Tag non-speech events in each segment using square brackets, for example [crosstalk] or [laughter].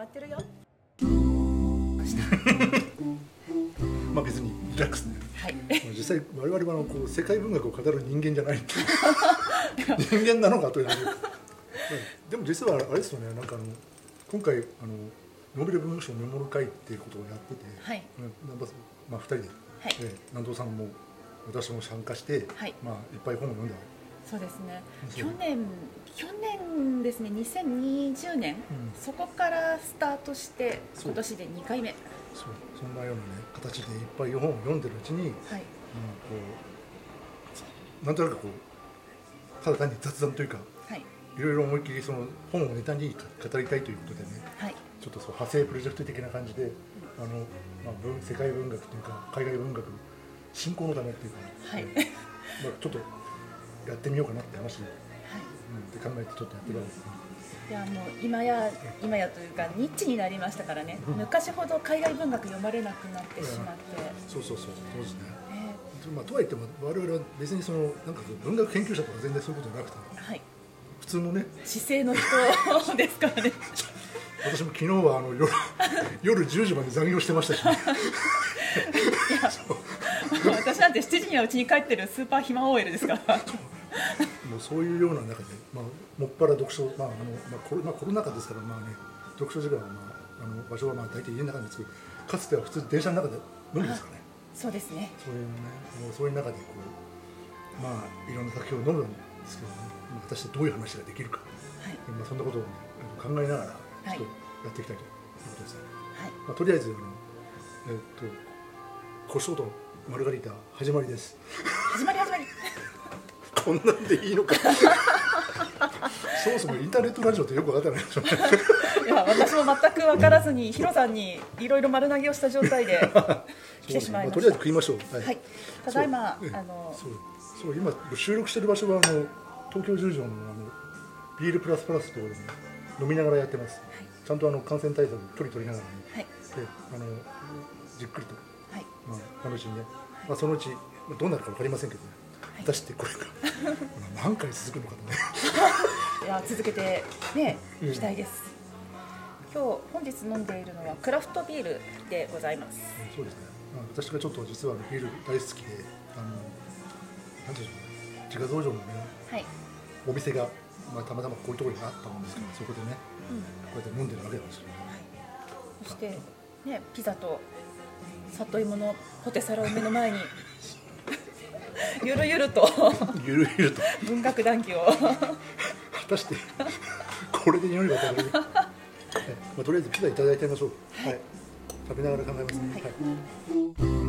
まってるよ。[laughs] まあ別にリラックスね。はい。実際我々はこう世界文学を語る人間じゃない [laughs] 人間なのかという。でも実はあれですよね。なんかあの今回あのノーベル文学賞メモる会っていうことをやってて、はい。うんまあまあ、2人で、はい。えー南藤さんも私も参加して、はい。まあ、いっぱい本を読んだそうですね。去年去年ですね2020年、うん。そこからスタートして今年で2回目。そう。そんなような、ね、形でいっぱい本を読んでるうちに、うん、こはい、うなんとなくこうただ単に雑談というかはい。いろいろ思いっきりその本をネタに語りたいということでねはい。ちょっとそう派生プロジェクト的な感じであの、まあ、文世界文学というか海外文学振興のためっていうか、はい。まあ、ちょっとやってみようかなって話で、はい。うん、って考えてちょっとやってるわけですね。いやもう今や今やというかニッチになりましたからね、うん。昔ほど海外文学読まれなくなってしまって、そうそうそうそうですね。ねまあ、とはいっても我々は別にそのなんか文学研究者とか全然そういうことなくてはい。普通のね姿勢の人ですからね。[laughs] 私も昨日はあの夜夜10時まで残業してましたし、ね、[laughs] [laughs] 私なんて7時にはうちに帰ってるスーパー暇 OL ですから。もうそういうような中で、まあ、もっぱら読書、まああのまあコロまあ、コロナ禍ですから、まあね、読書時間は、まあ、あの場所はまあ大体家の中なんですけどかつては普通電車の中で飲むんですかね。そうですね。そういうねもうそういう中でこうまあいろんな作品を飲むんですけどね、まあ果たしてどういう話ができるか、はい。まあ、そんなことを、ね、考えながらはい。ちょっとやっていきたいということですね、はい。まあ、とりあえずあのえっと胡椒とマルガリータ始まりです。始まり始まり。こんなんでいいのか。[laughs] そもそもインターネットラジオってよく分かってないでしょ。いや私も全く分からずにヒロさんにいろいろ丸投げをした状態で [laughs] 来てしまいまとりあえずした食いましょう。はい、はい。ただいまあのそう。そう今収録してる場所はあの東京十条のあのビールプラスプラスというところで、ね、飲みながらやってます、ちゃんとあの感染対策距離取りながらねはい。であのじっくりと、はい。まあ、楽しんで、まあ、そのうちまあどうなるか分かりませんけどね。い。果たしてこれが何回続くのかとね。[laughs] いや続けてねうん。いきたいです。今日本日飲んでいるのはクラフトビールでございます。うんそうですね、まあ、私がちょっと実はビール大好きであのなんていうんでしょうね。自家増上のねはい、お店が、まあ、たまたまこういうところにあったもんですから、うん。そこでねうん。こうやって飲んでるわけなんですよね。そしてねピザと里芋のポテサラを目の前に [laughs] ゆるゆるとゆるゆると。文学談義を。果たしてこれで匂いが食べれる、はい。まあ、とりあえずピザいただいてみましょう。はい、食べながら考えますね。はいはい。はい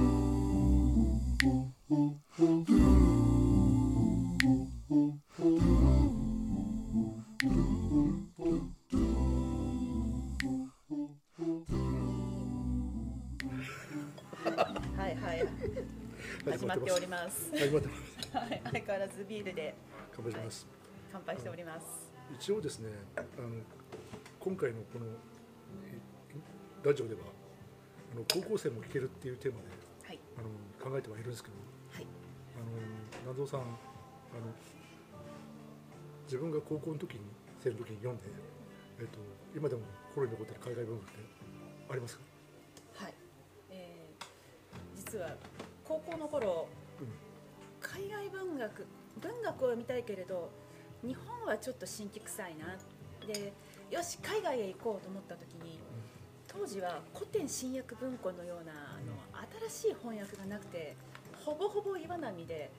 まっております。始まってます。はい相変わらずビールで。乾杯します、乾杯しております。一応ですねあの今回のこのえラジオではあの高校生も聴けるっていうテーマではい。あの考えてはいるんですけどはい。あの南蔵さんあの自分が高校の時に生の時に読んで、えっと、今でも心に残ってる海外文学ってありますか、はい、えー実は高校の頃うん海外文学文学を読みたいけれど日本はちょっと神経臭いな。でよし海外へ行こうと思った時に当時は古典新訳文庫のようなあの新しい翻訳がなくてほぼほぼ岩波で、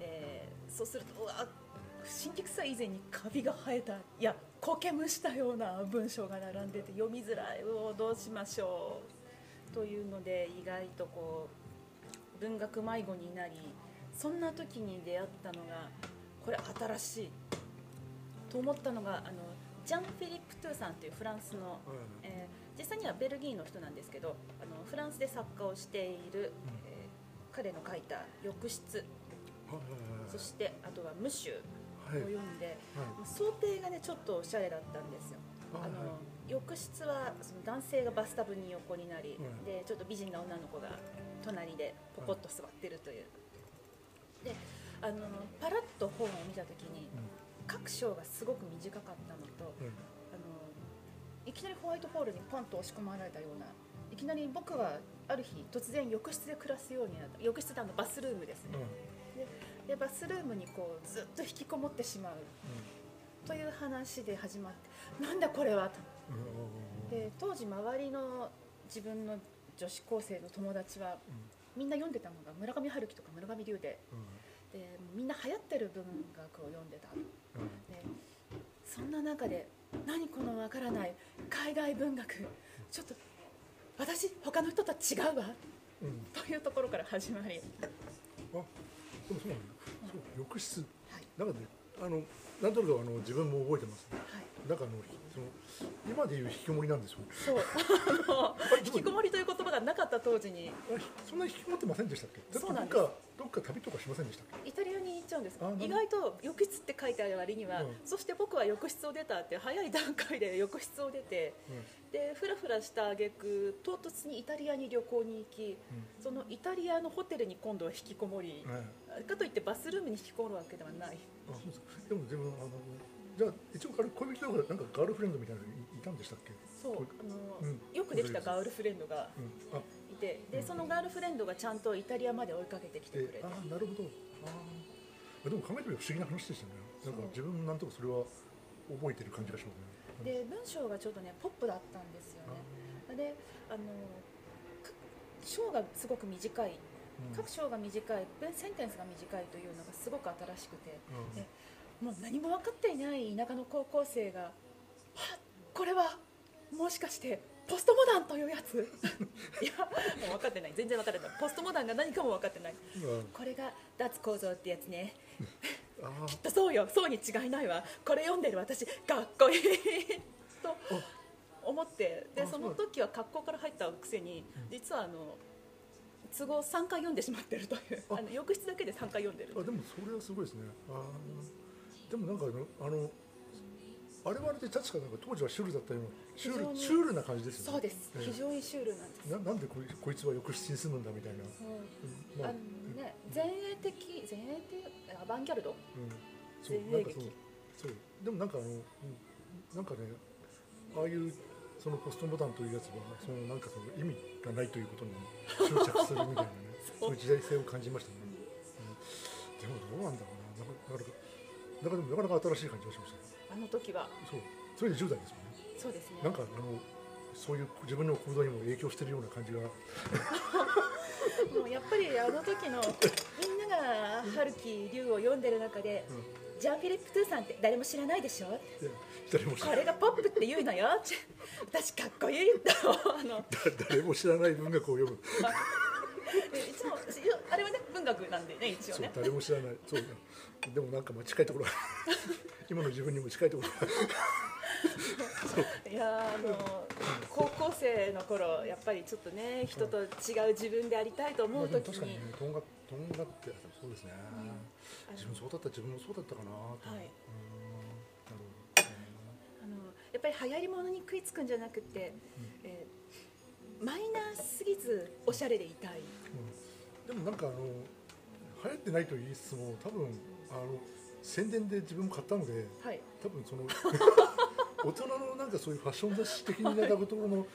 えーそうするとうわ神経臭い以前にカビが生えたいや苔むしたような文章が並んでて読みづらいうおどうしましょう。というので意外とこう文学迷子になりそんな時に出会ったのがこれ新しい。と思ったのがあのジャン・フィリップ・トゥーさんというフランスの、えー実際にはベルギーの人なんですけどあのフランスで作家をしている、えー彼の書いた「浴室」そしてあとは「無臭」をはい。はい読んで、はい。想定がねちょっとおしゃれだったんですよ。あの浴室はその男性がバスタブに横になり、うん。でちょっと美人な女の子が隣でポコッと座ってるという、であのパラッと本を見た時に各章がすごく短かったのとうん。あのいきなりホワイトホールにポンと押し込まれたようないきなり僕はある日突然浴室で暮らすようになった浴室ってあのバスルームですね、でバスルームにこうずっと引きこもってしまうという話で始まってなんだこれはと。で当時周りの自分の女子高生の友達はみんな読んでたのが村上春樹とか村上龍で。でみんな流行ってる文学を読んでた。でそんな中で何このわからない海外文学。ちょっと私他の人とは違うわ、というところから始まり。あでもそうなんだ、そう浴室、はい、ねあのなんとなくあの自分も覚えてます、ね、はい、なんかあのその今でいう引きこもりなんですよそう。[laughs] あの引きこもりという言葉がなかった当時に。そんな引きこもってませんでしたっけ？そうなんです。どっか旅とかしませんでしたイタリアに行っちゃうんです。意外と浴室って書いてある割には、うん、そして僕は浴室を出たって早い段階で浴室を出て、うん、でふらふらした挙句唐突にイタリアに旅行に行き、うん、そのイタリアのホテルに今度は引きこもり、かといってバスルームに引きこもるわけではないでもでもあのじゃあ一応恋人がなんかガールフレンドみたいなのいたんでしたっけ？そうあの、うん、よくできたガールフレンドがいて、でそのガールフレンドがちゃんとイタリアまで追いかけてきてくれて、あなるほど。あでも考えてみれば不思議な話でしたね。なんか自分もなんとかそれは覚えてる感じがしますね。で文章がちょっとねポップだったんですよね。であの章がすごく短い各章が短いセンテンスが短いというのがすごく新しくて、もう何も分かっていない田舎の高校生が「はこれはもしかしてポストモダンというやつ？[laughs] いやもう分かってない。全然分かってない。ポストモダンが何かも分かってない、うん、これが脱構造ってやつね。[laughs] きっとそうよ。そうに違いないわ。これ読んでる私かっこいい。と思って。でその時は格好から入ったくせに実はあの都合3回読んでしまってるという。あ。の浴室だけで3回読んでるあでもそれはすごいですね。あでもなんかあのあれはあれで確かなんか当時はシュールだったようなシュールシュールな感じですよね。そうです、非常にシュールなんです。ななんでこいこいつは浴室に住むんだみたいな、うん。まあ、あのね前衛的前衛的アバンギャルド、うん、そうなんかそうそう。でもなんかあの、うん、なんかねああいうそのポストモダンというやつはそのなんかその意味がないということに執着するみたいなね。そういう時代性を感じましたね、うん、でもどうなんだろうな。なかなかなかなかなか新しい感じがしました、あの時はそう。それで10代ですもんねそうですね。なんかあのそういう自分の行動にも影響しているような感じが。[laughs] もうやっぱりあの時の [laughs] 春樹龍を読んでる中で、うん、ジャン・フィリップ・トゥーさんって誰も知らないでしょ？これがポップって言うのよ。[laughs] 私かっこいいあの。誰も知らない文学を読む。いつもあれはね文学なんでね一応ね。誰も知らない。そう。でもなんかまあ近いところ。[laughs] 今の自分にも近いところいやあの高校生の頃やっぱりちょっとね人と違う自分でありたいと思う時に、確かにねとんがとんがってそうですね、うん、自分そうだった自分もそうだったかなはい、あのやっぱり流行りものに食いつくんじゃなくて、うん、えー、マイナーすぎずおしゃれでいたい、うん、でもなんかあの流行ってないと言いつつも多分あの宣伝で自分も買ったので、はい、多分その [laughs] 大人のなんかそういうファッション雑誌的になところの、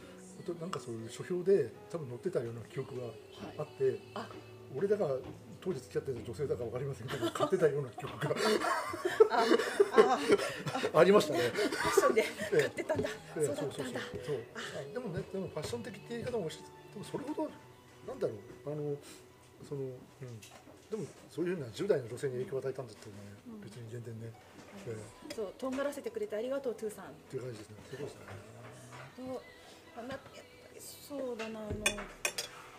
なんかそういう書評で多分載ってたような記憶があって、はい、俺だから当時付き合ってた女性だか分かりませんけど買ってたような記憶がありましたね。ファッションで買ってたんだ。ええ、そうだったんだ。そうでもねでもファッション的って言い方もしでもそれほどなんだろう。あのそのうん。でもそういうふうな10代の女性に影響を与えたんだってね、うん、別に全然ね。そうとんがらせてくれてありがとうトゥーさん。っていう感じですね。そうですね。とあやっぱりそうだなあの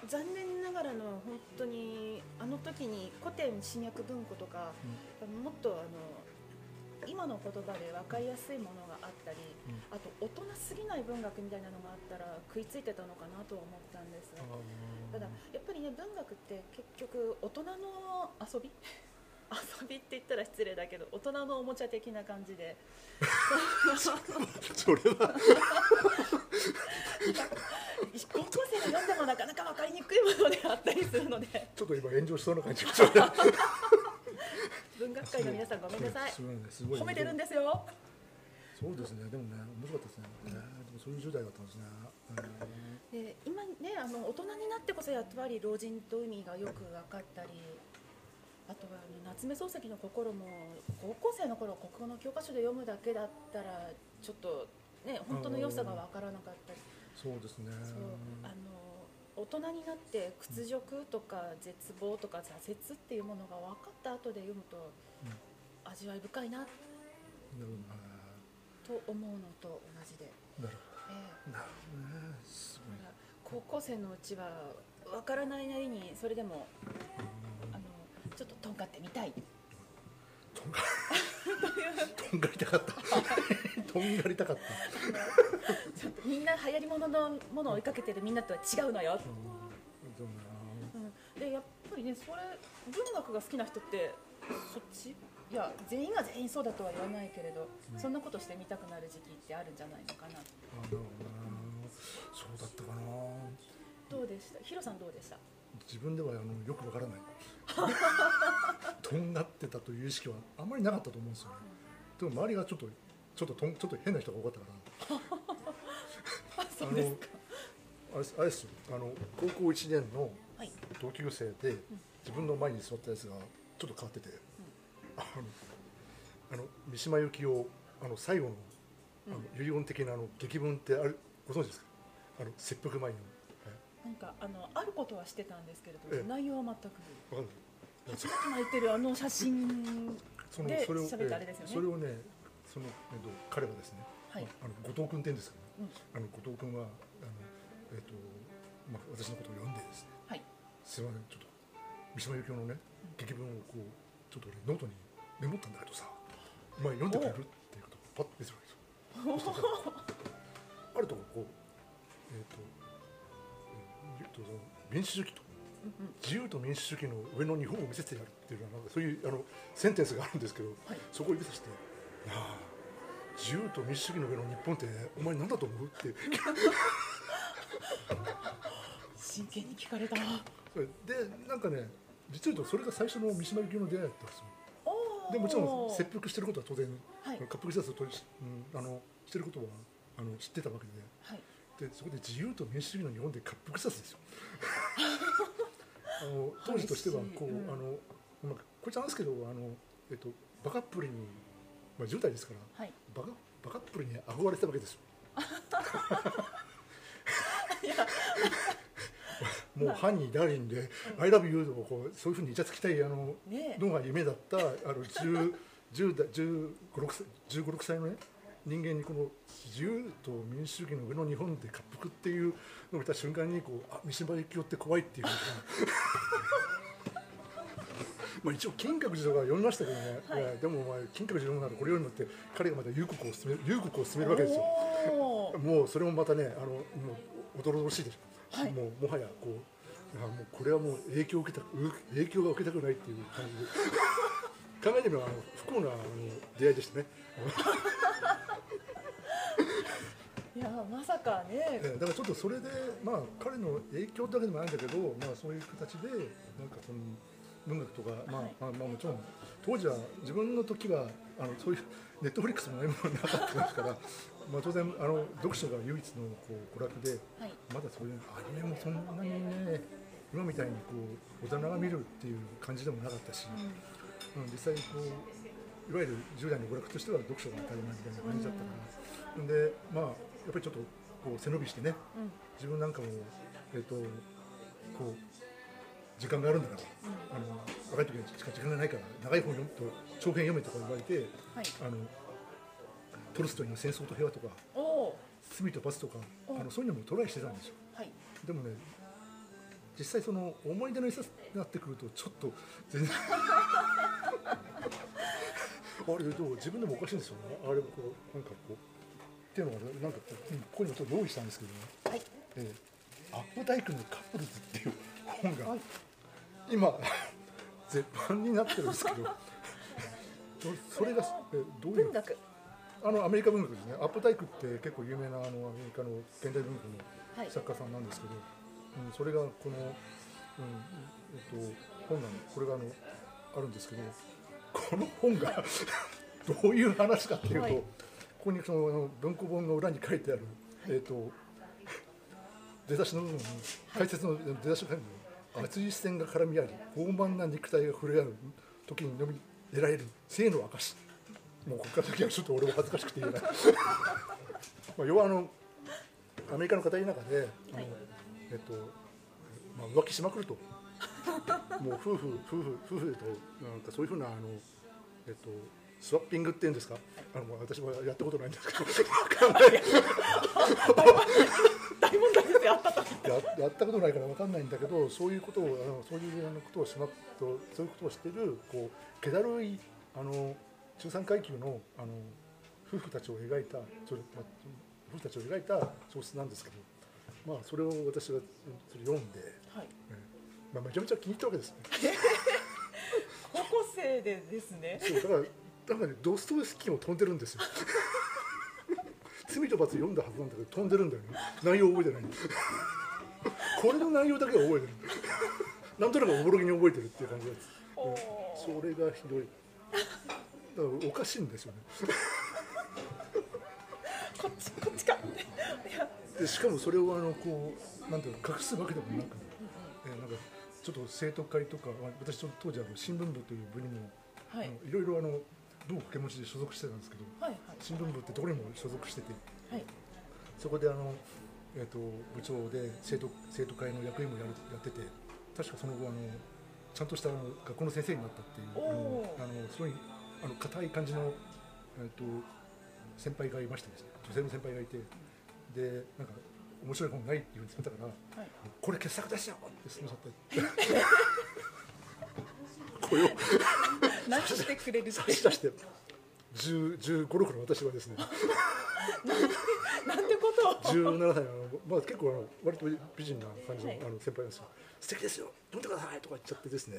残念ながらの本当にあの時に古典新訳文庫とか、うん、もっとあの今の言葉で分かりやすいものがあったり、うん、あと大人すぎない文学みたいなのがあったら食いついてたのかなと思ったんです。ただやっぱりね文学って結局大人の遊び？遊びって言ったら失礼だけど大人のおもちゃ的な感じで。それは。高校生が読んでもなかなか分かりにくいものであったりするので。ちょっと今炎上しそうな感じが文学界の皆さんごめんなさい。褒めてるんですよ。そうですね。でもね面白かったですね、えーでもそういう10代だったんですね、で今ねあの大人になってこそやっぱり老人と海がよく分かったりあとはあの夏目漱石の心も高校生の頃国語の教科書で読むだけだったらちょっとね本当の良さが分からなかったり。そうですね。そうあの大人になって屈辱とか絶望とか挫折っていうものが分かった後で読むと味わい深いななると思うのと同じで、なるほど。ねなるほどね。高校生のうちは分からないなりにそれでもちょっととんがってみたい。とんがとんがりたかった。[laughs] とんがりたかった。ちょっとみんな流行りもののものを追いかけてるみんなとは違うのよ、うん。でやっぱりねそれ文学が好きな人ってそっちいや全員が全員そうだとは言わないけれど、そんなことしてみたくなる時期ってあるんじゃないのかなそうだったかな。どうでした？ヒロさんどうでした？自分ではあのよくわからない。とんがってたという意識はあんまりなかったと思うんですよね。でも周りがちょっとちょっととんちょっと変な人が多かったから。あ [laughs] そうですか。あれあれですよ。あの高校1年のはい。同級生で自分の前に座ったやつがちょっと変わってて、あのあの三島由紀夫あの最後のあの遺言的なあの劇文ってあるご存知ですか？あの切腹前の、なんかあのあることはしてたんですけれど、ええ。内容は全く。えわかる初めて泣いてるあの写真そので喋ったあれですよね。えそれをねその、えっと、彼はですね、はい。まああの後藤君って言うんですけど、うん。あの後藤君はあの、えっとまあ、私のことを呼んでですねはい。すいませんちょっと三島由紀夫のね檄文をこうちょっと俺ノートにメモったんだけどさお前読んでくれる？っていうことをパッと見せるわけですよ。[laughs] あるとここうえっ、ーとその民主主義と自由と民主主義の上の日本を見せてやるっていうようななんかそういうあのセンテンスがあるんですけど、はい。そこを指さして「いやあ自由と民主主義の上の日本ってお前何だと思う?」って。真剣に聞かれたでなんかね実を言うとそれが最初の三島由紀夫の出会いだったんですよ。でもちろん切腹してることは当然、はい。滑腹自殺を取り、うん、あのしてることはあの知ってたわけで。はいでそこで自由と民主主義の日本で滑腹自殺ですよ。[laughs] あの当時としてはこう、うん。あのまあ、こいつなんですけどあの、えっと、バカップルに、まあ、10代ですから、はい。バカバカップルに憧れてたわけですよ。[laughs] [laughs] もうハニーダーリンで「I love you」とかこうそういうふうにイチャつきたいあのねえ。のが夢だったあの10 10代15 6歳15 6歳のね人間にこの自由と民主主義の上の日本で滑腹っていうのを見た瞬間にこうあ三島由紀夫って怖いっていう。[laughs] まあ一応金閣寺とか読みましたけどね、はい。でもお前金閣寺読むならこれよりもって彼がまた幽谷を進める幽谷を進めるわけですよ。もうそれもまたねあのもうおどろどしいでしょ、はい。もうもはやこうあもうこれはもう影響を受けたう影響が受けたくないっていう感じで。[laughs] 考えてみればあの不幸なあの出会いでしたねいやまさかね。ええだからちょっとそれでまあ彼の影響だけでもないんだけどまあそういう形でなんかその文学とか、まあはい。まあ、まあもちろん当時は自分の時はあのそういうネットフリックスも何もなかったですから [laughs] まあ当然あの読書が唯一のこう娯楽で、はい。まだそういうアニメもそんなにね今みたいにこう大人が見るっていう感じでもなかったし、うん、実際こういわゆる10代の娯楽としては読書が当たり前みたいな感じだったから、ん、でまあやっぱりちょっとこう背伸びしてねうん。自分なんかも、えっとこう時間があるんだから、あの若い時にしか時間がないから長い本読むと長編読めとか言われて、はい。あのトルストイの「戦争と平和」とかおお「罪と罰」とかおあのそういうのもトライしてたんですよ。はい。でもね実際その思い出の一冊になってくるとちょっと全然。[laughs] あれどう自分でもおかしいんですよね。あれこうなんかこうっていうのがねなんかこここにもちょっと用意したんですけどね。はい。えーアップダイクのカップルズっていう本が、はい今 [laughs] 絶版になってるんですけど。そ [laughs] それがえどういう？あのアメリカ文学ですね。アップダイクって結構有名なあのアメリカの現代文学はい。の作家さんなんですけど、うん、それがこの、うんえっと、本なのこれがあのあるんですけど。この本が [laughs] どういう話かっていうと、はいここにそのあの文庫本の裏に書いてある、えっ、と [laughs] 出だしの部分に解説の出だしの部分に熱い視線が絡み合い豊満な肉体が触れ合う時にのみ得られる性の証もうここから先はちょっと俺も恥ずかしくて言えない。[laughs] まあ要はあのアメリカの語りの中であの、えっと、まあ、浮気しまくると。[laughs] もう夫婦夫婦夫婦となんかそういうふうなあのえっとスワッピングっていうんですか？あのまあ私もやったことないんですけど。大問題ですよ。あったとややったことないからわかんないんだけどそういうことをあのそういうあのことをしまっとそういうことをしてるこう気だるいあの中産階級のあの夫婦たちを描いたそれ、まあ、夫婦たちを描いた小説なんですけど、まあ、それを私がそれ読んで、はい。えまあ、めちゃめちゃ気に入ったわけですね。[laughs] 高校生でですね。そうだからだからねドストエフスキーも飛んでるんですよ。[laughs] 罪と罰読んだはずなんだけど飛んでるんだよね。内容覚えてない [laughs] これの内容だけは覚えてるなんとなくおぼろげに覚えてるっていう感じです、それがひどい。だからおかしいんですよね。[laughs] こっちこっちか。でしかもそれをあのこうなんていうの隠すわけでもなく、えーなんかちょっと生徒会とかまあ私当時あの新聞部という部にも、はい。いろいろあの部を掛け持ちで所属してたんですけどはいはい。新聞部ってところにも所属しててはい。そこであの、えー、と部長で生徒生徒会の役員もやるやってて確かその後あのちゃんとしたあの学校の先生になったっていうあのすごいあの硬い感じの、えー、と先輩がいましてですね。女性の先輩がいてでなんか面白い本ないって言うんですよだからはい。これ傑作ですよってすみませんこれを何してくれる？って差し出して1 5 6の私はですねなんてことを17歳の、まあ、結構あの割と美人な感じの,、あの先輩なんですよ素敵ですよ読んでくださいとか言っちゃってですね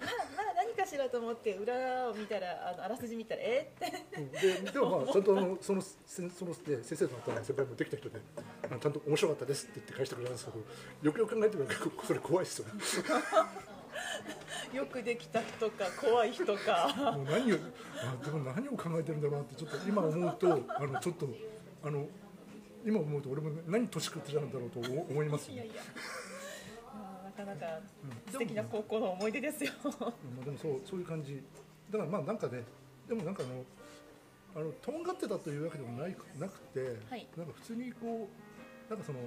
まあまあ何かしらと思って裏を見たらあのあらすじ見たらえってででもまあちゃんとあのそのその、先生となった先輩もできた人でちゃんと面白かったですって言って返してくれたんですけどよくよく考えてみれば結構それ怖いですよね [laughs] よくできた人か怖い人か。もう何をあでも何を考えてるんだろうなってちょっと今思うとあのちょっとあの今思うと俺も何年食ってたんだろうと思思いますよね。いやいや。まあなかなかうん。素敵な高校の思い出ですよ。まあ、でもそうそういう感じ。だからまあなんかねでもなんかあのあのとんがってたというわけでもないなくて、はい。なんか普通にこうなんかその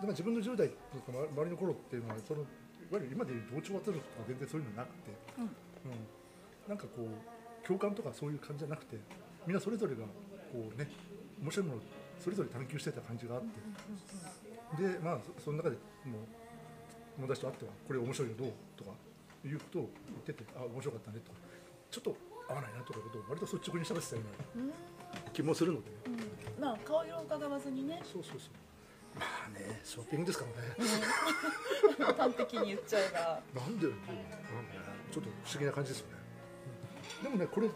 なんか自分の10代とかま周りの頃っていうのはそのいわゆる今でいう同調圧力とか全然そういうのなくて、うん。うん、なんかこう共感とかそういう感じじゃなくてみんなそれぞれがこうね面白いものをそれぞれ探求してた感じがあって、でまあそその中でもう友達と会ってはこれ面白いよどう？とかいうことを言っててあ面白かったねと。かちょっと合わないなとかいうことを割と率直に喋ってたような気もするのでね、うん。まあ顔色を伺わずにね。そうそうそうまあねショッピングですからね、端的に言っちゃえば。なんで、うんちょっと不思議な感じですよね、うんでもねこれ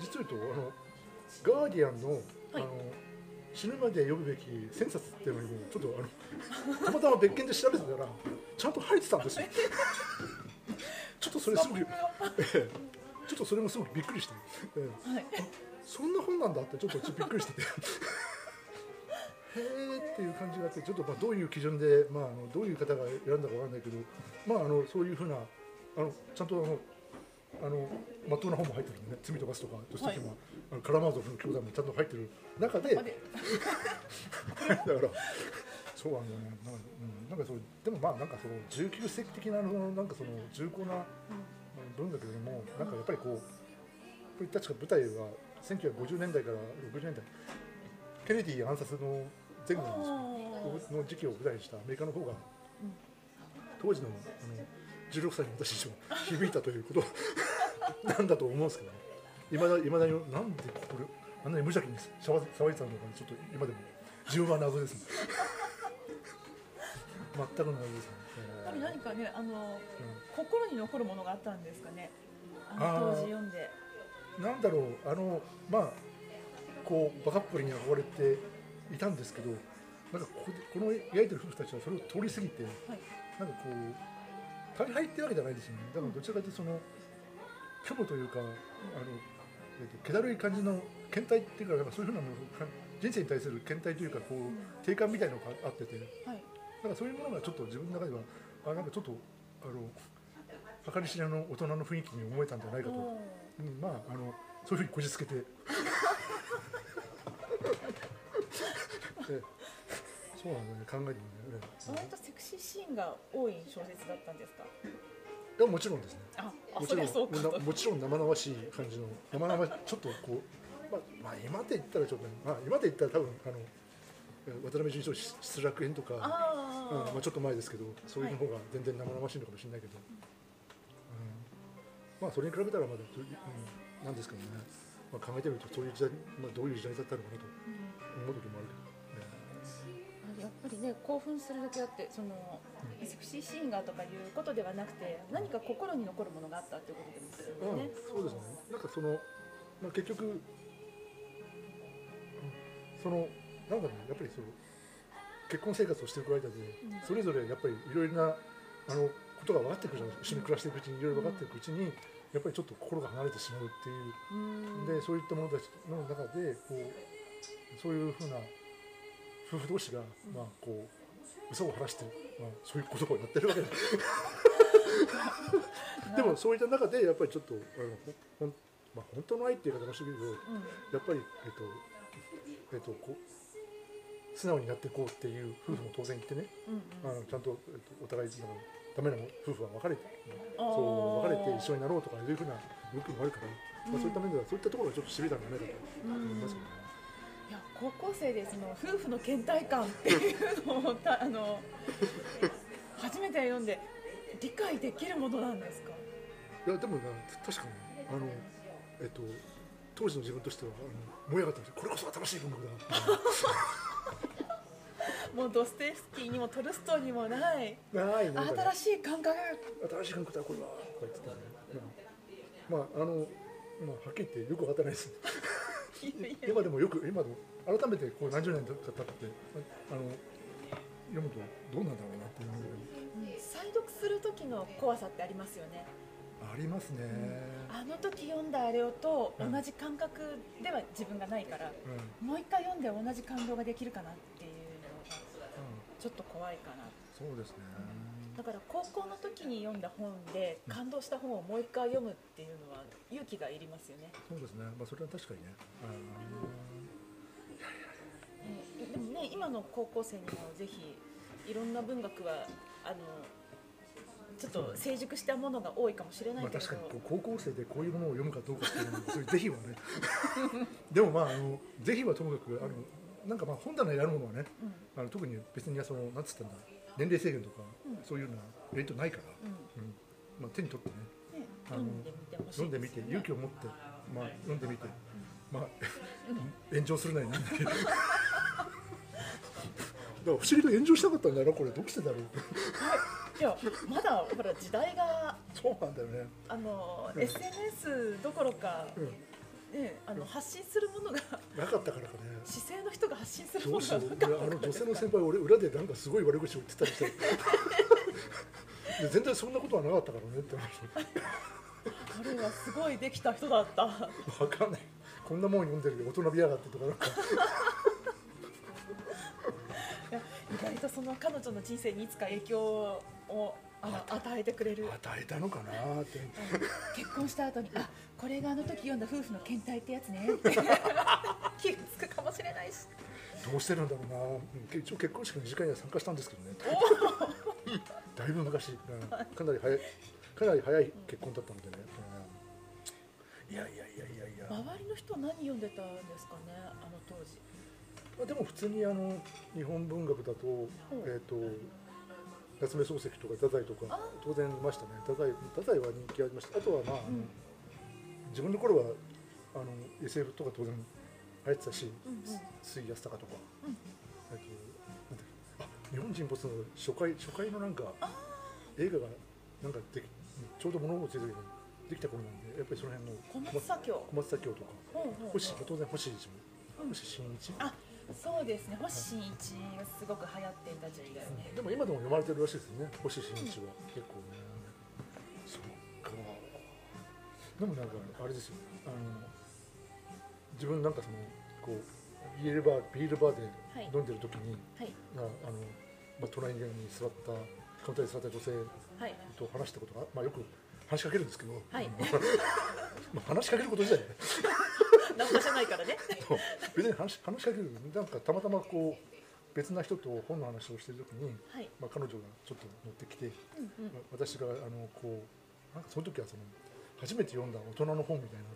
実を言うとあのガーディアンの,、あの死ぬまで読むべき1000冊っていうのにもちょっとあのたまたま別件で調べてたらちゃんと入ってたんですよ。[laughs] ちょっとそれすごい、ええ。ちょっとそれもすごくびっくりして、ええ。はい。そんな本なんだってちょっとびっくりしててへえっていう感じがあってちょっとまあどういう基準で、まあ、あのどういう方が選んだかわかんないけど、まあ、あのそういうふうなあのちゃんとあのあのまっとうな本も入ってるんでね「罪と罰」とか「ドストエフスキーもあのカラマーゾフの兄弟もちゃんと入ってる。中でだからそうなんだよねなんか,、うん、なんかそうでもまあなんかその19世紀的なあのなんかその重厚な文学よりもなんかやっぱりこうこれ確か舞台は1950年代から60年代。ケネディ暗殺の前後なんですよの時期を舞台にしたアメリカの方が当時のあの16歳の私たちも響いたということなんだと思うんですけどねいまだいまだになんでこれあんなに無邪気に騒いでたのかちょっと今でも自分は謎ですね全く謎ですね、えーやっぱり何かねあのうん心に残るものがあったんですかねあの当時読んでなんだろうあのまあこうバカっぷりに憧れていたんですけどなんかここでこの焼いてる夫婦たちはそれを通り過ぎてはい。なんかこう大敗ってわけじゃないですよね。だからどちらかというとその虚無というかあのえーと気だるい感じの倦怠っていうかなんかそういうふうな人生に対する倦怠というかこう定感みたいなのがあっててはい。なんかそういうものがちょっと自分の中ではあなんかちょっとあの計り知れの大人の雰囲気に思えたんじゃないかと、うん、まああのそういうふうにこじつけて。で [laughs] そうなんだね考えてみるね、割とセクシーシーンが多い小説だったんですか？いやもちろんですね。ああもちろんもちろん生々しい感じの生々しいちょっとこう、まあ、まあ今で言ったらちょっとね、まあ、今で言ったら多分あのえ渡辺淳一郎失楽園とかあー、うんまあ、ちょっと前ですけどそういうの方が全然生々しいのかもしれないけど、うん。まあそれに比べたらまだ、うん、なんですけどね、まあ、考えてみるとそういう時代、まあ、どういう時代だったのかなと思う時もあるけど、ぱりね興奮するだけあってその、セクシーシーンがとかいうことではなくて何か心に残るものがあったっていうことですよね、うん、そうですね。なんかその、まあ、結局、うん。そのなんかね。やっぱりその結婚生活をしていく間で、ん。それぞれやっぱりいろいろなあのことが分かってくるじゃない？ですか一緒に暮らしていくうちにいろいろ分かっていくうちに、やっぱりちょっと心が離れてしまうっていう。うん。でそういった者たちの中でこうそういうふうな夫婦同士が、まあ、こう嘘を晴らして、まあ、そういうことをやってるわけです [laughs] でもそういった中でやっぱりちょっとあのほん、まあ、本当の愛っていう言い方もしてるけどうん。やっぱり、えっとえっと、こう素直になっていこうっていう夫婦も当然いてね、うんあのちゃんと、えっと、お互いなんかダメな夫婦は別れてそう別れて一緒になろうとかいうふうな動きもあるから、まあ、そういった面ではそういったところがちょっとしびれたんじゃないかと思いますけどね。いや高校生でその夫婦の倦怠感っていうのをたあの初めて読んで理解できるものなんですか？いやでもね確かにあのえっと当時の自分としてはあの燃え上がったんですよ。これこそ新しい文学だな [laughs] もうドステフスキーにもトルストイにもない。ない新しい感覚。新しい感覚だこれは。とか言ってたね、まあ、まああの、まあ、はっきり言ってよくわかってないです今でもよく今でも改めてこう何十年経ってあの読むとどうなんだろうなっていう再読する時の怖さってありますよね。ありますね、あの時読んだあれをとうん。同じ感覚では自分がないから、うん。うんもう一回読んで同じ感動ができるかなっていうのがちょっと怖いかな。そうですねだから高校の時に読んだ本で感動した本をもう一回読むっていうのは勇気がいりますよね、そうですね。まあそれは確かにね。えでもね今の高校生にもぜひいろんな文学はあのちょっと成熟したものが多いかもしれないまあ、けれど、確かに高校生でこういうものを読むかどうかっていうのはそういう是非はね。[laughs] でもまああの是非はともかくあのなんかまあ本棚にあるものはねあの特に別にそのなんつったんだ年齢制限とか、うん。そういうようなイベントないから、うん。うん。まあ、手に取ってね。ね、あの読んでみて勇気を持って、まあ、読んでみて、まあ、[laughs] 炎上するなりなんだけどだから不思議と炎上したかったんだよなこれどうしてだろう。いやまだほら時代がそうなんだよね、あの、うん。SNS どころか、うん、ね、あの発信するものがなかったからかね。姿勢の人が発信するものがなかった俺あの女性の先輩俺裏でなんかすごい悪口を言ってたりして。で全然そんなことはなかったからねって話。あれはすごいできた人だった。わかんない。こんなもん読んでるよ。大人びやがってとかなんか。意外とその彼女の人生にいつか影響をあの与えてくれる。与えたのかなって。結婚した後にあこれがあの時読んだ夫婦の倦怠ってやつね。[laughs] 気がつくかもしれないし。どうしてるんだろうな。うん一応結婚式の時間には参加したんですけどね。[laughs] だいぶ昔、うん。かなり早いかなり早い結婚だったのでね、うん。いやいやいやいやいや、周りの人は何読んでたんですかねあの当時。まあ、でも普通にあの日本文学だと,、えー、と夏目漱石とか太宰とかあ。当然いましたね。太宰太宰は人気ありました。あとはまあ、うん。自分の頃はあの SF とか当然流行ってたしうんうん。水安高とか、うんえっとあ日本沈没の初回初回のなんか映画がなんかできちょうど物心ついた時にできた頃なんでやっぱりその辺の小松左京。小松左京とかほうほうほう星当然星一うん。も星新一あそうですね。星新一がすごく流行っていた時期で。すねでも今でも読まれてるらしいですね。星新一は。結構ね。そっか。でもなんかあれですよあの自分なんかそのこうビールバービールバーではい。飲んでる時に、はい。ああのまあ、隣に座ったカウンターに座った女性はい。と話したことが、まあ、よく話しかけるんですけど、はい。[laughs] まあ話しかけること自体ねナンパじゃないからね。別に話し話しかける。なんかたまたまこう別な人と本の話をしてる時に、はい。まあ、彼女がちょっと乗ってきて、うんうん。まあ私があのこうなんかその時はその初めて読んだ大人の本みたいな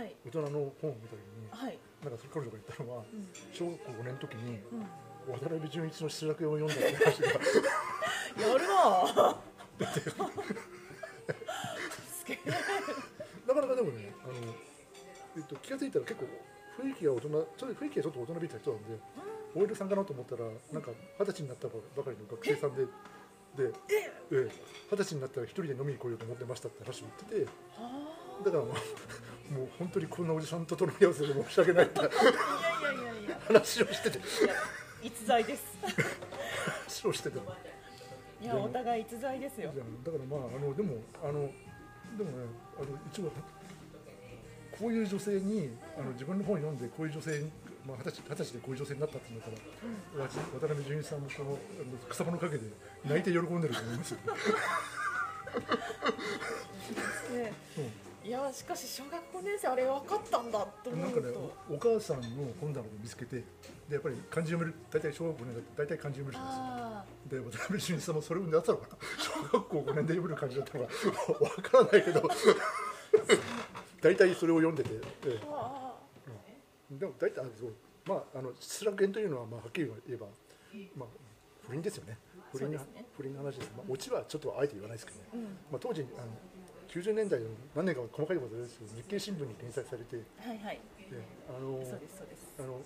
はい。大人の本を見た時にはい。なんかそれ彼女が言ったのは、うん。小学校5年の時にうん。渡辺淳一の失楽園を読んだって話が。[laughs] やるな [laughs] なかなかでもねあの、えっと、気が付いたら結構雰囲気が大人ちょっと雰囲気がちょっと大人びた人なんで OL さんかなと思ったらなんか二十歳になったばかりの学生さんででで二十歳になったら一人で飲みに来ようと思ってましたって話を言っててあだからまあもう本当にこんなおじさんと隣り合わせで申し訳ないってーいやいやいやいや。話をしてて。逸材です。話をしてて。いやお互い逸材ですよ。だからまああのでもあのでもねあの一応こういう女性にあの自分の本読んでこういう女性にまあ二十歳二十歳でこういう女性になったって言うんだから、わし渡辺淳一さんもこのあの草葉の陰で泣いて喜んでると思いますよ。ねいやしかし小学5年生あれ分かったんだと思うなんかね、お母さんの本棚を見つけてでやっぱり漢字読める大体小学校5年だと大体漢字読めるじゃないですかで渡辺淳一さんもそれを読んであったのかな小学校5年で読める感じだったのかわからないけど大体それを読んでて、ええ。でも大体あそう。まああの失楽園というのはまあはっきり言えば、まあ不倫ですよね。不倫な、ね。不倫の話です、まあ、オチはちょっとあえて言わないですけどね、うん。まあ、当時あの90年代の何年か細かいことですけど日経新聞に連載されて。ではいはい。あのそうですそうです。あの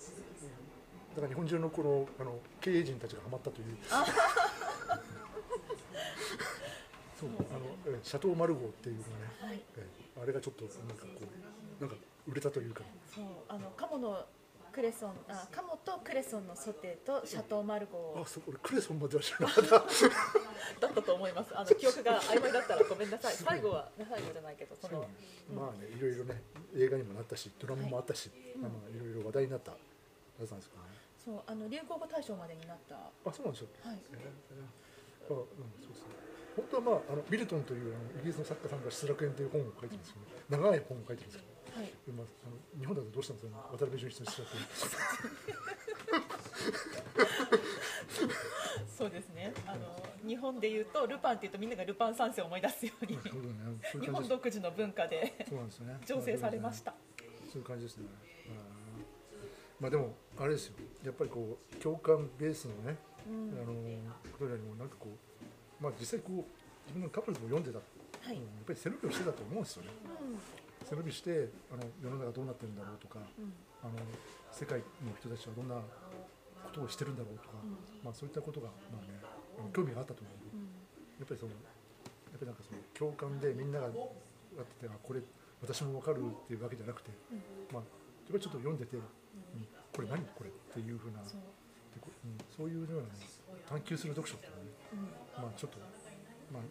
だから日本中のこのあの経営陣たちがハマったという。[laughs] そうあのえシャトーマルゴーっていうのがね、はい。えあれがちょっとなんかこうなんか売れたというか。そうあの鴨のクレソンあ鴨とクレソンのソテーとシャトーマルゴあそう俺クレソンまでは知らなかった。だったと思います。あの記憶が曖昧だったらごめんなさい。最後は最後じゃないけどその。まあねいろいろね映画にもなったしドラマもあったし、まあまあいろいろ話題になったやつなんですけどね。そうあの流行語大賞までになった。はあそうなんですよ、い。えー。あうんそうですね本当はまああのビルトンというあのイギリスの作家さんが失楽園という本を書いてるんですよね長い本を書いてるんですけどはいでまあ、あの日本だとどうしたんですかね。渡辺淳一の失楽園そうですね。あの日本でいうとルパンっていうとみんながルパン三世を思い出すように。ねそうう感じです本独自の文化で。そうなんですよね醸成されましたそういう感じですね。まあでもあれですよ。やっぱりこう共感ベースのね、うん。あのことよりもなんかこうまあ実際こう自分のカップルズも読んでた、はいうんやっぱり背伸びをしてたと思うんですよね。背伸びしてあの世の中どうなってるんだろうとかうん。うんあの世界の人たちはどんなことをしてるんだろうとか、まあそういったことがまあねあの興味があったと思う、うん。やっぱりそのやっぱりなんかその共感でみんながやっててあこれ私も分かるっていうわけじゃなくて、まあやっぱりちょっと読んでて、うん。これ何これっていうふうなそう。うん、そういうような、ね、探求する読書っていうのはね、うん。まあちょっとまあ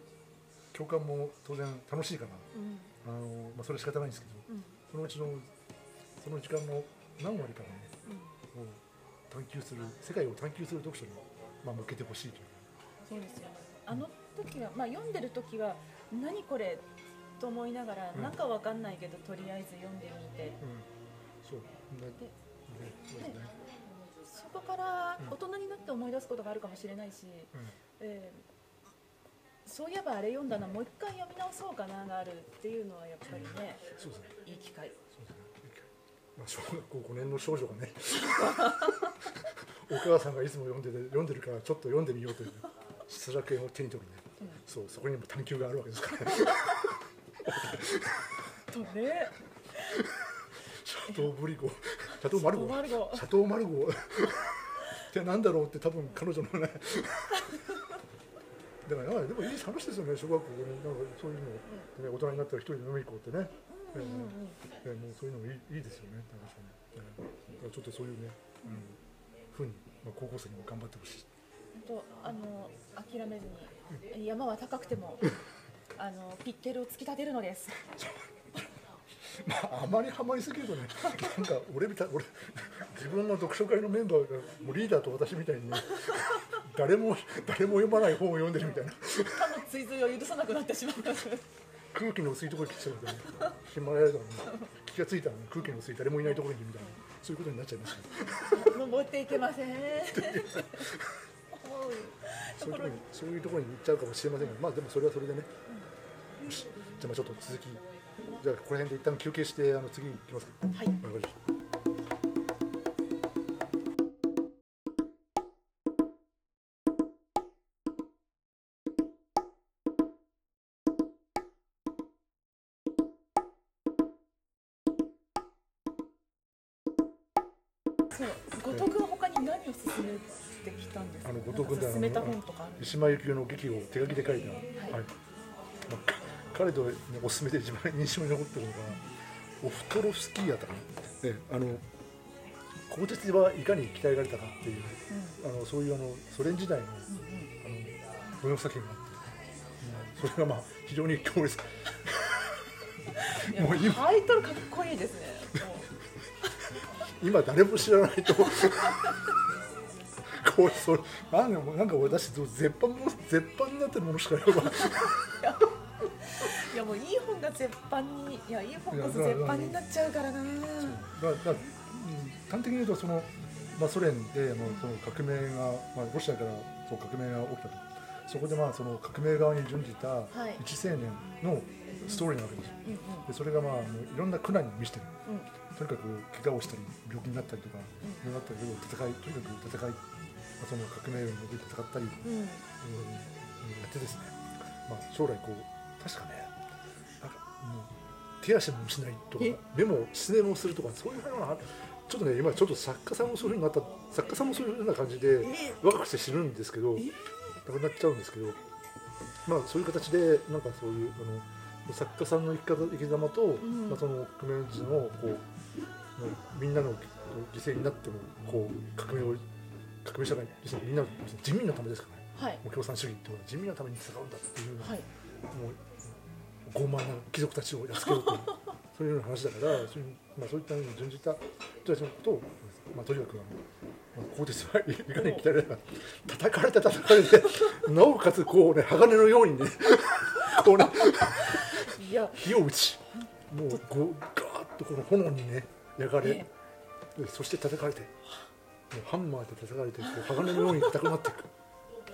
共感も当然楽しいからうん。あのまあそれは仕方ないんですけど、うん。そのうちのその時間の何割かねうん。を探求する世界を探求する読書にまあ向けてほしいという。そうですよね。あの時は、まあ、読んでる時は何これと思いながら、うん。なんかわかんないけどとりあえず読んでみて。うん、そう。でででですね。そこからうん。大人になって思い出すことがあるかもしれないし、うん。えーそういえばあれ読んだなもう一回読み直そうかながあるっていうのはやっぱりねそうですね。いい機会。そうですね。まあ小学校5年の少女がね、[laughs] お母さんがいつも読んでて読んでるからちょっと読んでみようという失楽園を手に取るね。うん。そうそこにも探求があるわけですから、ね。[laughs] とね。[laughs] シャトーブリゴ、シャトーマルゴ、シャトーマルゴ。ってなんだろうって多分彼女のね。だからでもいい話ですよね。小学校5年。なんかそういうの、ね大人になったら一人で飲みに行こうってね。うんうんうん。えーもうそういうのもいいいいですよね、確かに。えーだからちょっとそういうね、うん、ふうに、まあ、高校生にも頑張ってほしい。本当あの諦めずに。山は高くても [laughs] あのピッケルを突き立てるのです [laughs] まああまりハマりすぎるとねなんか俺みたい俺自分の読書会のメンバーがもうリーダーと私みたいにね誰も誰も読まない本を読んでるみたいな。他の追随を許さなくなってしまいます空気の薄いところに来ちゃうとねヒマラヤだからね気がついたら、ね、空気の薄い誰もいないところにみたいな。そういうことになっちゃいました登っていけません。そういうところにそういうところに行っちゃうかもしれませんがまあでもそれはそれでね、よしじゃあちょっと続きじゃあここら辺で一旦休憩してあの次行きますかはい。わかりましたそう後藤君は他に何を勧めてきたんですか？あの後藤君ってあのなんか勧めた本とかある三島由紀夫の劇を手書きで書いた、はい。まあか彼と、ね、おすすめで一番印象に残ってるのがオフトロフスキーやったかな、ね、あの鋼鉄はいかに鍛えられたかっていう、あのそういうあのソ連時代の,、あの文学作品があって、うんそれがまあ非常に強烈。もう今タイトルかっこいいですね。も今誰も知らないと。これそれなんかもうなんか俺だし絶版も絶版になってるものしか読まないういやもういい本が絶版にいやいい本こそ絶版になっちゃうからな。だだ端的に言うとその、まあ、ソ連でもうその革命が、まあ、ロシアからそう革命が起きたと。そこでまあその革命側に準じたはい一青年のストーリーなわけですよ、うんうんでそれがまあもういろんな苦難に見せてるうんとにかく怪我をしたり病気になったりとかいろいろあったり戦いとにかく戦い、まあ、その革命軍で戦ったり、うん。うん。やってですね、まあ、将来こう確かね手足も失いとかえ？目も失念をするとかそういうようなちょっとね今ちょっと作家さんもそういうふうになった作家さんもそういうふうな感じでえ？若くして死ぬんですけどえ？亡くなっちゃうんですけどまあそういう形でなんかそういうあの作家さんの生き方生き様と、ん。まあ、その革命児のこうもうみんなの犠牲になってもこう革命を革命社会要するにみんなの人民のためですからね。はい。もう共産主義っていうのは人民のために戦うんだっていうような、はい。もう傲慢な貴族たちをやっつけようという [laughs] そういうような話だからそういう,、まあ、そういったのに準じた人たちのことを、まあ、とにかくあの、まあ、鋼鉄はいかに鍛えられたか叩かれて叩かれて [laughs] なおかつこうね鋼のようにね [laughs] こうね火を打ちもうこうガーッとこの炎にね焼かれえでそして叩かれてもうハンマーで叩かれてこう鋼のように硬くなっていく。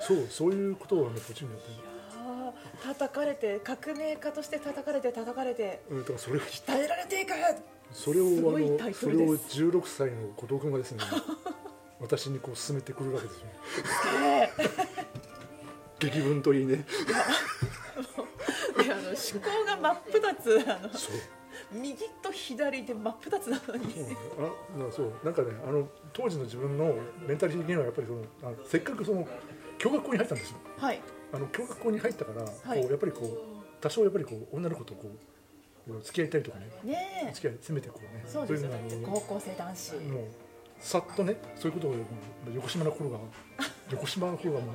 そうそういうことをね途中にやってる叩かれて革命家として叩かれて叩かれて。うんだからそれを鍛えられていくそれをあのそれをルです16歳の後藤君がですね [laughs] 私にこう進めてくるわけですよねえ。劇文といいね。えいやあの思考が真っ二つあの右と左で真っ二つなのに。そうなんだあなそう。なんかねあの当時の自分のメンタリティ的にはやっぱりそのあのせっかくその共学校に入ったんですよ。はいあの共学校に入ったから、はい。こうやっぱりこう多少やっぱりこう女の子とこう付き合いたいとかね。ね付き合いせめてこうね。えそうですよね。いうのが高校生男子。もうさっとねそういうことを横島の頃が [laughs] 横島の頃がもう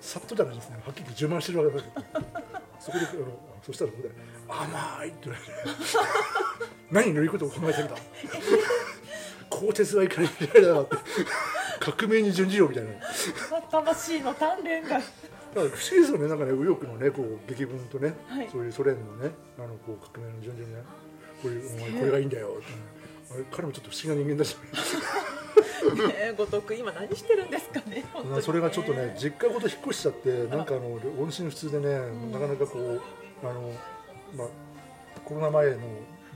さっとじゃないですね。はっきり自慢してるわけだけど。そこであのそしたらここで「甘い」って言われて「[laughs] 何のいいことを考えてるんだ」「鋼鉄はいかに嫌いだな」って。[laughs] 革命に準じようみたいな。魂の鍛錬が不思議ですよね。なんかね右翼のねこう劇文とね、はい。そういうソ連のねあのこう革命の順々にね。こういうお前これがいいんだよってあれ彼もちょっと不思議な人間だし、[laughs] ねえ後藤君今何してるんですかねね。それがちょっとね実家ごと引っ越しちゃってなんかあの音信不通でね、なかなかこうあのまあコロナ前の2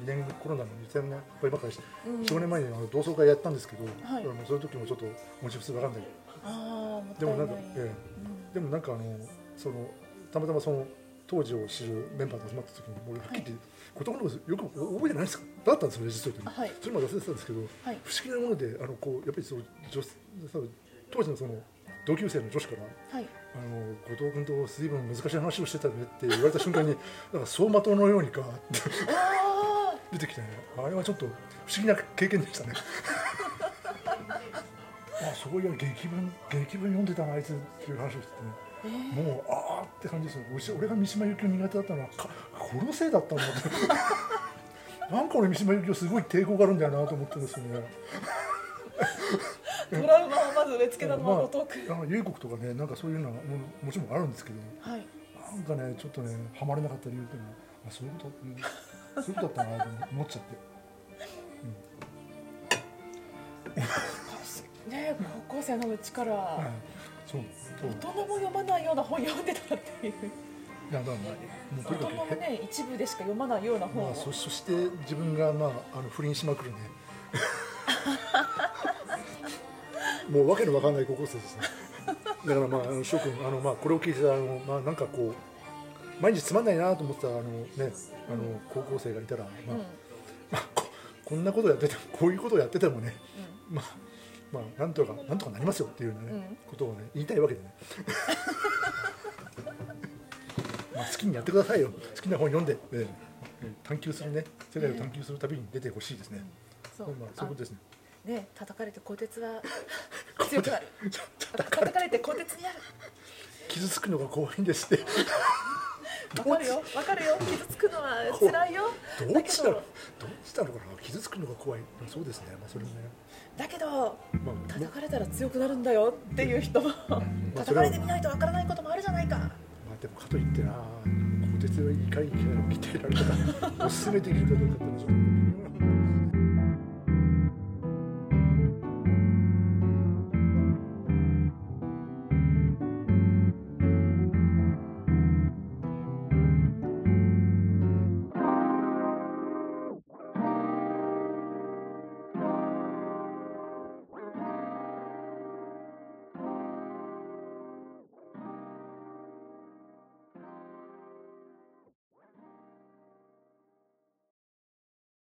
年コロナの2000年こればっかりして、うん。45年前にあの同窓会やったんですけど、はい。あのそういう時もちょっと音信不通わかんないああもったでもなんかええでもなんかあのそのたまたまその当時を知るメンバーと集まった時に俺はっきり言って子供のことよく覚えてないですかだったんですよね実は言うとはいそれまで忘れてたんですけど、はい。不思議なものであのこうやっぱりその女当時のその同級生の女子からはい。あの後藤君と随分難しい話をしてたねって言われた瞬間になんか走馬灯のようにかってあ [laughs] 出てきてねあれはちょっと不思議な経験でしたねあそういや劇文劇文読んでたなあいつっていう話をしててね。あ、ええもうああって感じですよ。俺俺が三島由紀夫苦手だったのはか殺せだったんだって [laughs] なんか俺三島由紀夫すごい抵抗があるんだよなと思ってですよね。[laughs] トラウマをまず植え付けたのは後藤君、あの英国とかねなんかそういうのはももちろんあるんですけどはい。なんかねちょっとねハマれなかった理由っていうのはあそういうこと、うん、そういうことだったなと思っちゃってね高校生のうちからはい。そう大人も読まないような本読んでたっていう。いやだからもうと大人もにかくね一部でしか読まないような本。を、まあ、そ [laughs] そして自分が、まあ、あの不倫しまくるね。[laughs] もうわけのわかんない高校生ですね。だからまあ翔くんあの、まあ、これを聞いてあの、まあ、なんかこう毎日つまんないなと思ってたあの、ね、あの高校生がいたら、まあうん。まあ、ここんなことやっててこういうことをやっててもね、まあまあ、なんとかなんとかなりますよっていうねうん。ことを、ね、言いたいわけでね。[laughs] まあ好きにやってくださいよ。好きな本読んで、ええ。ええ探求するね。世界を探求する旅に出てほしいですね、そう。まあ、そういうことですね。あね叩かれて鋼鉄は [laughs] 強くなる。叩かれて鋼鉄になる。傷つくのが怖いんです。っ [laughs] てわかるよ。わかるよ。傷つくのは辛いよ。どだけどっちだろうどっちだろうかな。傷つくのが怖い。まあそうですね。まあそれもねだけどまあ叩かれたら強くなるんだよっていう人もまあ叩かれてみないとわからないこともあるじゃないか。まあでもかといってな鋼鉄はいかに鍛えられたかおすすめできるかどうかって